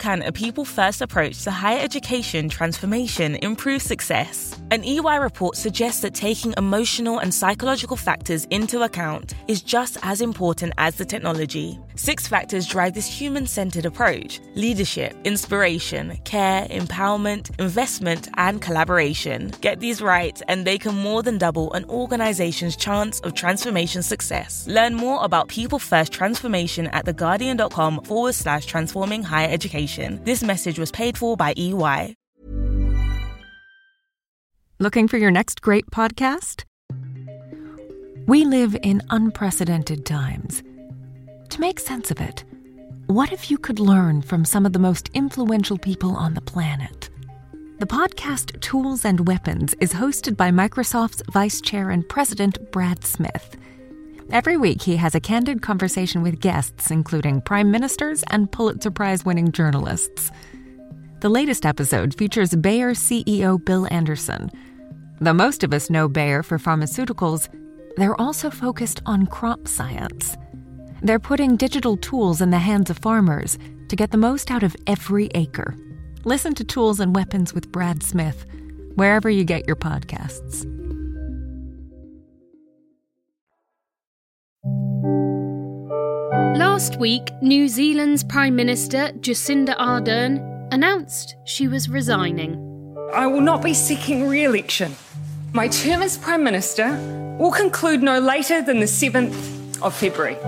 Can a people first approach to higher education transformation improve success? An EY report suggests that taking emotional and psychological factors into account is just as important as the technology. Six factors drive this human centered approach leadership, inspiration, care, empowerment, investment, and collaboration. Get these right, and they can more than double an organization's chance of transformation success. Learn more about people first transformation at theguardian.com forward slash transforming higher education. This message was paid for by EY. Looking for your next great podcast? We live in unprecedented times. To make sense of it, what if you could learn from some of the most influential people on the planet? The podcast Tools and Weapons is hosted by Microsoft's Vice Chair and President Brad Smith. Every week, he has a candid conversation with guests, including prime ministers and Pulitzer Prize winning journalists. The latest episode features Bayer CEO Bill Anderson. Though most of us know Bayer for pharmaceuticals, they're also focused on crop science. They're putting digital tools in the hands of farmers to get the most out of every acre. Listen to Tools and Weapons with Brad Smith, wherever you get your podcasts. Last week, New Zealand's Prime Minister Jacinda Ardern announced she was resigning. I will not be seeking re election. My term as Prime Minister will conclude no later than the 7th of February.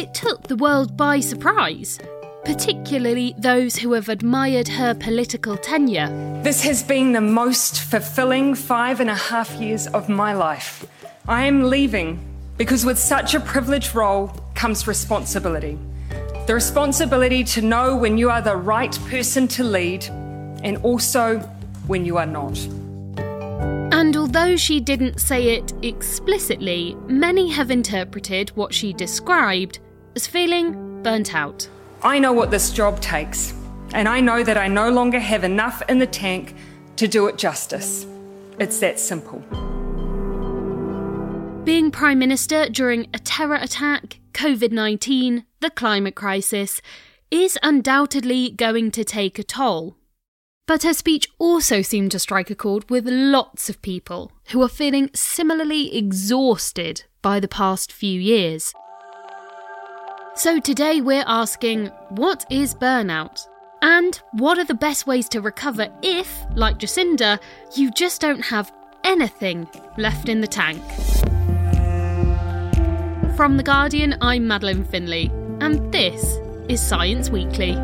It took the world by surprise, particularly those who have admired her political tenure. This has been the most fulfilling five and a half years of my life. I am leaving because with such a privileged role comes responsibility. The responsibility to know when you are the right person to lead and also when you are not. And although she didn't say it explicitly, many have interpreted what she described as feeling burnt out. I know what this job takes, and I know that I no longer have enough in the tank to do it justice. It's that simple. Being Prime Minister during a terror attack, COVID 19, the climate crisis, is undoubtedly going to take a toll. But her speech also seemed to strike a chord with lots of people who are feeling similarly exhausted by the past few years. So today we're asking what is burnout? And what are the best ways to recover if, like Jacinda, you just don't have anything left in the tank? From The Guardian, I'm Madeleine Finlay, and this is Science Weekly.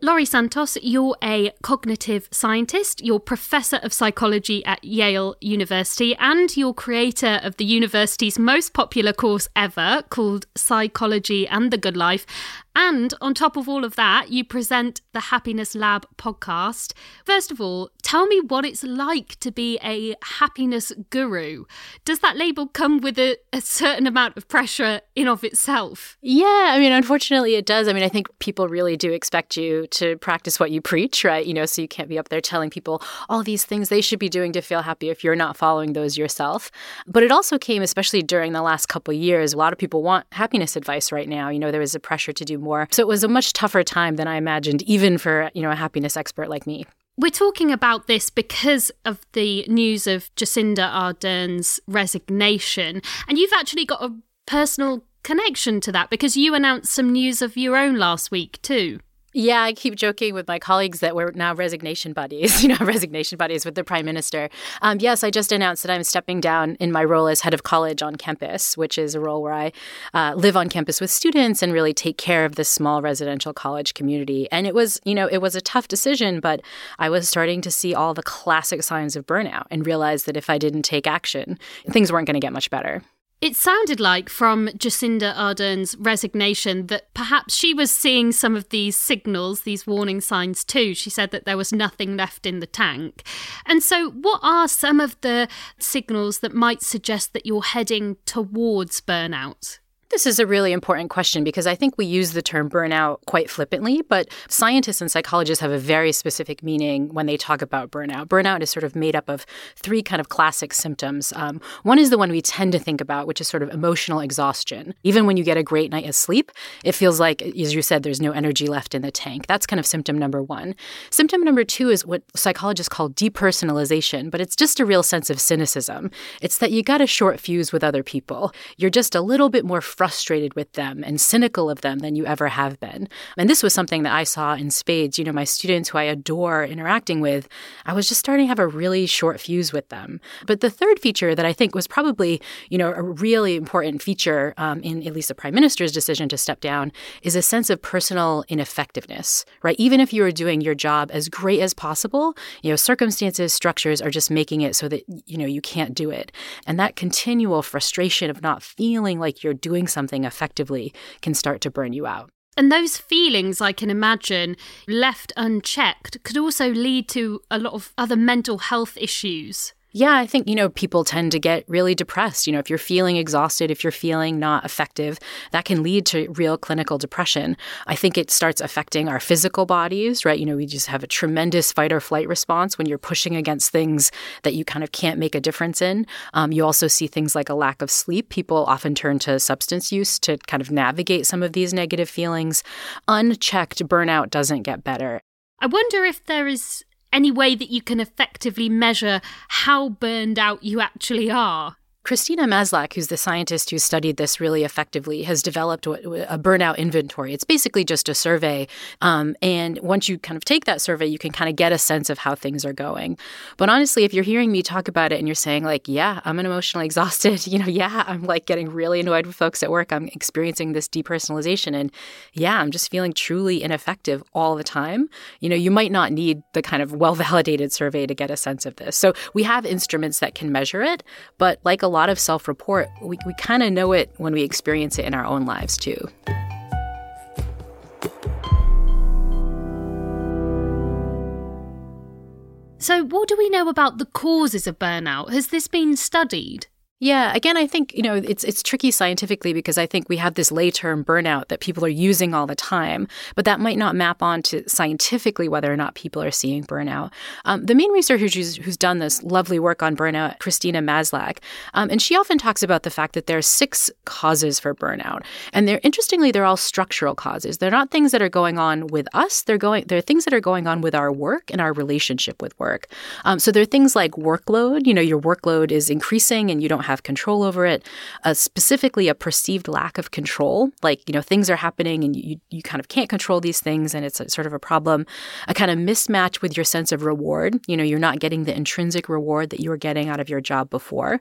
Laurie Santos, you're a cognitive scientist, you're professor of psychology at Yale University, and you're creator of the university's most popular course ever called Psychology and the Good Life. And on top of all of that, you present the Happiness Lab podcast. First of all, tell me what it's like to be a happiness guru. Does that label come with a, a, certain amount of pressure in of itself? Yeah, I mean, unfortunately, it does. I mean, I think people really do expect you to practice what you preach, right? You know, so you can't be up there telling people all these things they should be doing to feel happy if you're not following those yourself. But it also came, especially during the last couple years, a lot of people want happiness advice right now. You know, there was a pressure to do So it was a much tougher time than I imagined, even for, you know, a happiness expert like me. We're talking about this because of the news of Jacinda Ardern's resignation. And you've actually got a personal connection to that because you announced some news of your own last week, too. Yeah, I keep joking with my colleagues that we're now resignation buddies, you know, resignation buddies with the prime minister. Um, yes, I just announced that I'm stepping down in my role as head of college on campus, which is a role where I uh, live on campus with students and really take care of this small residential college community. And it was, you know, it was a tough decision, but I was starting to see all the classic signs of burnout and realized that if I didn't take action, things weren't going to get much better. It sounded like from Jacinda Ardern's resignation that perhaps she was seeing some of these signals, these warning signs too. She said that there was nothing left in the tank. And so, what are some of the signals that might suggest that you're heading towards burnout? This is a really important question because I think we use the term burnout quite flippantly, but scientists and psychologists have a very specific meaning when they talk about burnout. Burnout is sort of made up of three kind of classic symptoms. Um, one is the one we tend to think about, which is sort of emotional exhaustion. Even when you get a great night of sleep, it feels like, as you said, there's no energy left in the tank. That's kind of symptom number one. Symptom number two is what psychologists call depersonalization, but it's just a real sense of cynicism. It's that you got a short fuse with other people. You're just a little bit more frustrated with them and cynical of them than you ever have been. And this was something that I saw in spades. You know, my students who I adore interacting with, I was just starting to have a really short fuse with them. But the third feature that I think was probably, you know, a really important feature um, in at least the prime minister's decision to step down is a sense of personal ineffectiveness, right? Even if you are doing your job as great as possible, you know, circumstances, structures are just making it so that, you know, you can't do it. And that continual frustration of not feeling like you're doing something effectively can start to burn you out. And those feelings, I can imagine, left unchecked, could also lead to a lot of other mental health issues. Yeah, I think, you know, people tend to get really depressed. You know, if you're feeling exhausted, if you're feeling not effective, that can lead to real clinical depression. I think it starts affecting our physical bodies, right? You know, we just have a tremendous fight or flight response when you're pushing against things that you kind of can't make a difference in. Um, you also see things like a lack of sleep. People often turn to substance use to kind of navigate some of these negative feelings. Unchecked burnout doesn't get better. I wonder if there is any way that you can effectively measure how burned out you actually are? Christina Maslach, who's the scientist who studied this really effectively, has developed a burnout inventory. It's basically just a survey. Um, and once you kind of take that survey, you can kind of get a sense of how things are going. But honestly, if you're hearing me talk about it and you're saying, like, yeah, I'm emotionally exhausted, you know, yeah, I'm like getting really annoyed with folks at work, I'm experiencing this depersonalization, and yeah, I'm just feeling truly ineffective all the time, you know, you might not need the kind of well validated survey to get a sense of this. So we have instruments that can measure it, but like a lot of self report, we, we kind of know it when we experience it in our own lives too. So, what do we know about the causes of burnout? Has this been studied? Yeah, again, I think you know it's it's tricky scientifically because I think we have this lay term burnout that people are using all the time, but that might not map on to scientifically whether or not people are seeing burnout. Um, the main researcher who's, who's, done this lovely work on burnout, Christina Maslach, um, and she often talks about the fact that there are six causes for burnout, and they're interestingly they're all structural causes. They're not things that are going on with us. They're going they're things that are going on with our work and our relationship with work. Um, so they're things like workload. You know, your workload is increasing and you don't have have control over it. Uh, specifically, a perceived lack of control, like you know things are happening and you you kind of can't control these things, and it's a, sort of a problem. A kind of mismatch with your sense of reward. You know, you're not getting the intrinsic reward that you were getting out of your job before.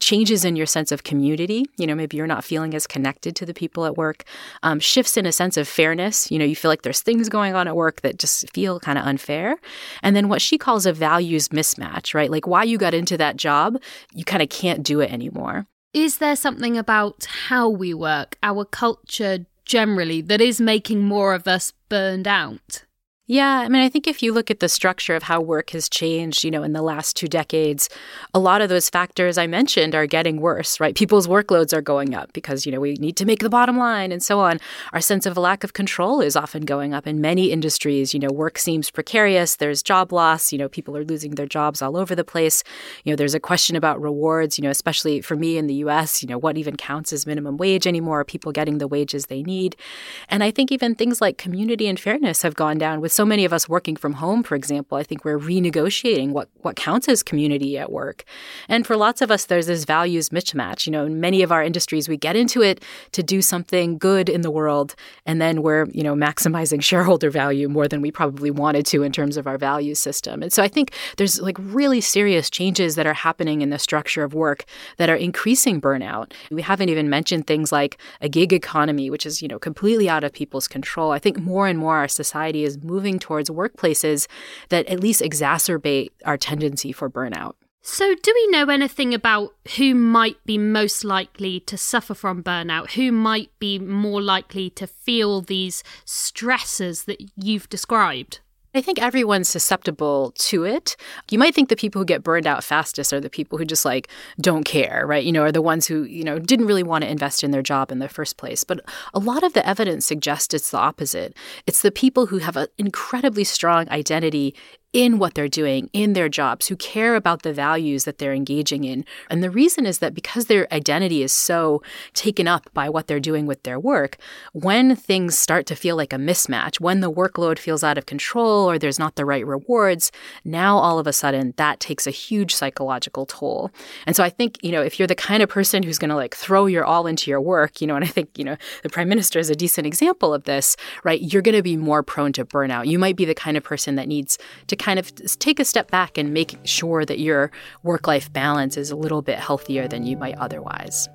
Changes in your sense of community. You know, maybe you're not feeling as connected to the people at work. Um, shifts in a sense of fairness. You know, you feel like there's things going on at work that just feel kind of unfair. And then what she calls a values mismatch, right? Like why you got into that job, you kind of can't it anymore. Is there something about how we work, our culture generally, that is making more of us burned out? Yeah, I mean, I think if you look at the structure of how work has changed, you know, in the last two decades, a lot of those factors I mentioned are getting worse, right? People's workloads are going up because, you know, we need to make the bottom line and so on. Our sense of a lack of control is often going up in many industries. You know, work seems precarious, there's job loss, you know, people are losing their jobs all over the place. You know, there's a question about rewards, you know, especially for me in the US, you know, what even counts as minimum wage anymore? Are people getting the wages they need? And I think even things like community and fairness have gone down with so many of us working from home, for example, I think we're renegotiating what, what counts as community at work. And for lots of us, there's this values mismatch. You know, in many of our industries, we get into it to do something good in the world, and then we're, you know, maximizing shareholder value more than we probably wanted to in terms of our value system. And so I think there's like really serious changes that are happening in the structure of work that are increasing burnout. We haven't even mentioned things like a gig economy, which is, you know, completely out of people's control. I think more and more our society is moving moving towards workplaces that at least exacerbate our tendency for burnout. So, do we know anything about who might be most likely to suffer from burnout? Who might be more likely to feel these stresses that you've described? I think everyone's susceptible to it. You might think the people who get burned out fastest are the people who just like don't care, right? You know, are the ones who, you know, didn't really want to invest in their job in the first place. But a lot of the evidence suggests it's the opposite. It's the people who have an incredibly strong identity in what they're doing, in their jobs, who care about the values that they're engaging in. And the reason is that because their identity is so taken up by what they're doing with their work, when things start to feel like a mismatch, when the workload feels out of control or there's not the right rewards, now all of a sudden that takes a huge psychological toll. And so I think, you know, if you're the kind of person who's going to like throw your all into your work, you know, and I think, you know, the prime minister is a decent example of this, right? You're going to be more prone to burnout. You might be the kind of person that needs to kind of take a step back and make sure that your work life balance is a little bit healthier than you might otherwise.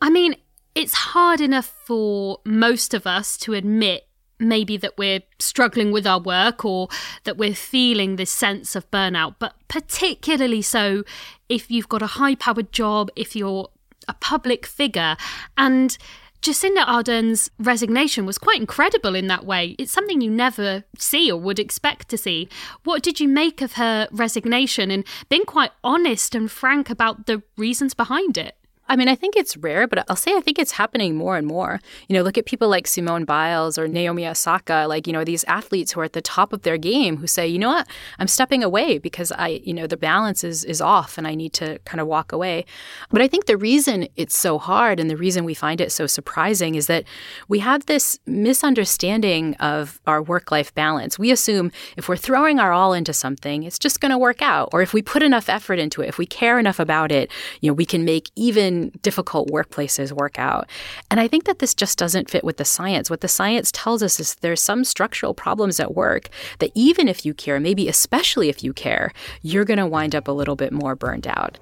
I mean, it's hard enough for most of us to admit maybe that we're struggling with our work or that we're feeling this sense of burnout, but particularly so if you've got a high powered job, if you're a public figure. And Jacinda Ardern's resignation was quite incredible in that way. It's something you never see or would expect to see. What did you make of her resignation and being quite honest and frank about the reasons behind it? I mean, I think it's rare, but I'll say I think it's happening more and more. You know, look at people like Simone Biles or Naomi Osaka, like, you know, these athletes who are at the top of their game who say, you know what, I'm stepping away because I, you know, the balance is, is off and I need to kind of walk away. But I think the reason it's so hard and the reason we find it so surprising is that we have this misunderstanding of our work life balance. We assume if we're throwing our all into something, it's just going to work out. Or if we put enough effort into it, if we care enough about it, you know, we can make even difficult workplaces work out. And I think that this just doesn't fit with the science. What the science tells us is there's some structural problems at work that even if you care, maybe especially if you care, you're going to wind up a little bit more burned out.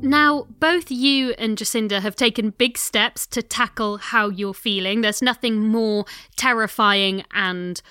Now, both you and Jacinda have taken big steps to tackle how you're feeling. There's nothing more terrifying and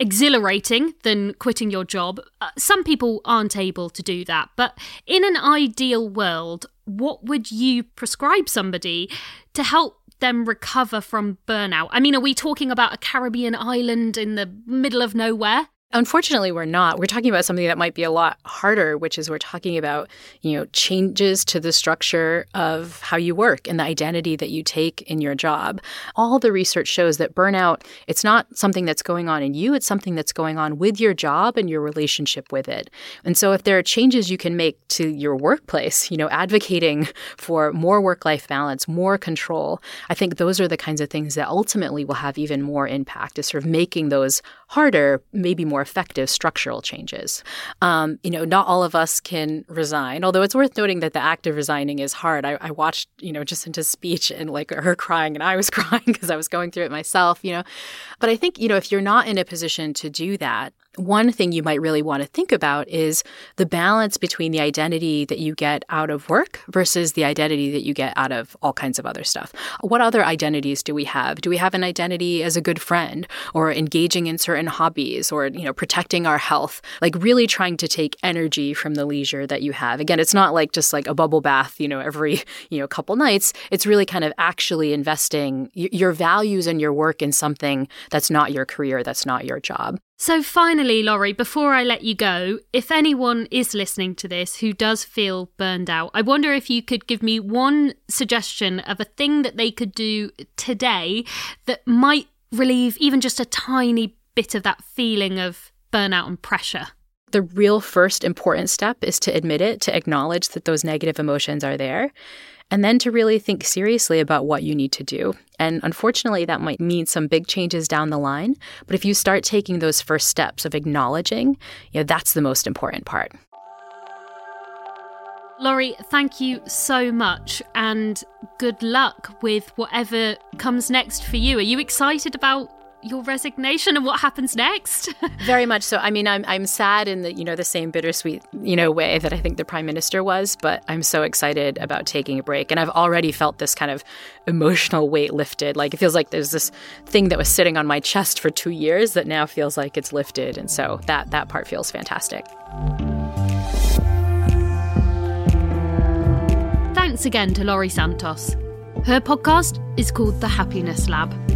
exhilarating than quitting your job. Uh, some people aren't able to do that, but in an ideal world, what would you prescribe somebody to help them recover from burnout? I mean, are we talking about a Caribbean island in the middle of nowhere? Unfortunately, we're not. We're talking about something that might be a lot harder, which is we're talking about, you know, changes to the structure of how you work and the identity that you take in your job. All the research shows that burnout, it's not something that's going on in you, it's something that's going on with your job and your relationship with it. And so if there are changes you can make to your workplace, you know, advocating for more work-life balance, more control, I think those are the kinds of things that ultimately will have even more impact is sort of making those harder, maybe more effective structural changes. Um, you know, not all of us can resign, although it's worth noting that the act of resigning is hard. I, I watched, you know, Jacinda's speech and like her crying, and I was crying because I was going through it myself, you know. But I think, you know, if you're not in a position to do that, one thing you might really want to think about is the balance between the identity that you get out of work versus the identity that you get out of all kinds of other stuff. What other identities do we have? Do we have an identity as a good friend or engaging in certain hobbies or, you know, protecting our health? Like really trying to take energy from the leisure that you have. Again, it's not like just like a bubble bath, you know, every, you know, couple nights. It's really kind of actually investing your values and your work in something that's not your career, that's not your job. So, finally, Laurie, before I let you go, if anyone is listening to this who does feel burned out, I wonder if you could give me one suggestion of a thing that they could do today that might relieve even just a tiny bit of that feeling of burnout and pressure. The real first important step is to admit it, to acknowledge that those negative emotions are there and then to really think seriously about what you need to do. And unfortunately, that might mean some big changes down the line. But if you start taking those first steps of acknowledging, you know, that's the most important part. Laurie, thank you so much and good luck with whatever comes next for you. Are you excited about your resignation and what happens next? Very much so. I mean, I'm I'm sad in the you know the same bittersweet you know way that I think the prime minister was, but I'm so excited about taking a break, and I've already felt this kind of emotional weight lifted. Like it feels like there's this thing that was sitting on my chest for two years that now feels like it's lifted, and so that that part feels fantastic. Thanks again to Laurie Santos. Her podcast is called The Happiness Lab.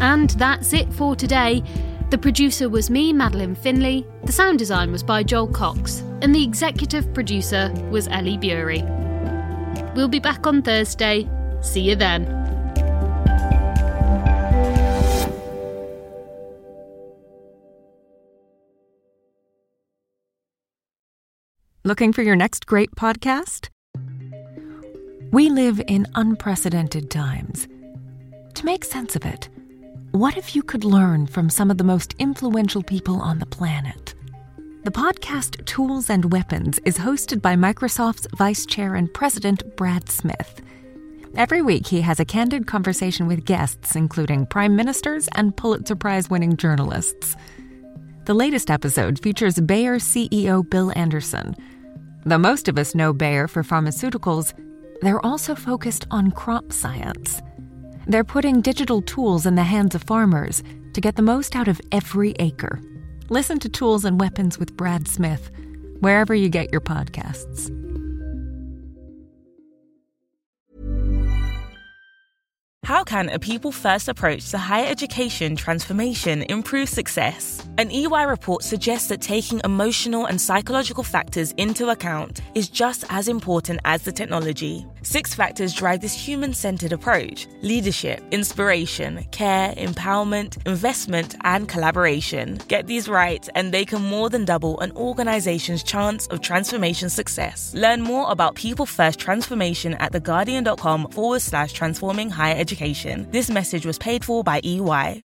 And that's it for today. The producer was me, Madeleine Finlay, the sound design was by Joel Cox, and the executive producer was Ellie Bury. We'll be back on Thursday. See you then. Looking for your next great podcast? We live in unprecedented times. To make sense of it, what if you could learn from some of the most influential people on the planet? The podcast Tools and Weapons is hosted by Microsoft's Vice Chair and President Brad Smith. Every week, he has a candid conversation with guests, including prime ministers and Pulitzer Prize winning journalists. The latest episode features Bayer CEO Bill Anderson. Though most of us know Bayer for pharmaceuticals, they're also focused on crop science. They're putting digital tools in the hands of farmers to get the most out of every acre. Listen to Tools and Weapons with Brad Smith, wherever you get your podcasts. How can a people first approach to higher education transformation improve success? An EY report suggests that taking emotional and psychological factors into account is just as important as the technology. Six factors drive this human centered approach leadership, inspiration, care, empowerment, investment, and collaboration. Get these right, and they can more than double an organization's chance of transformation success. Learn more about people first transformation at theguardian.com forward slash transforming higher education. This message was paid for by EY.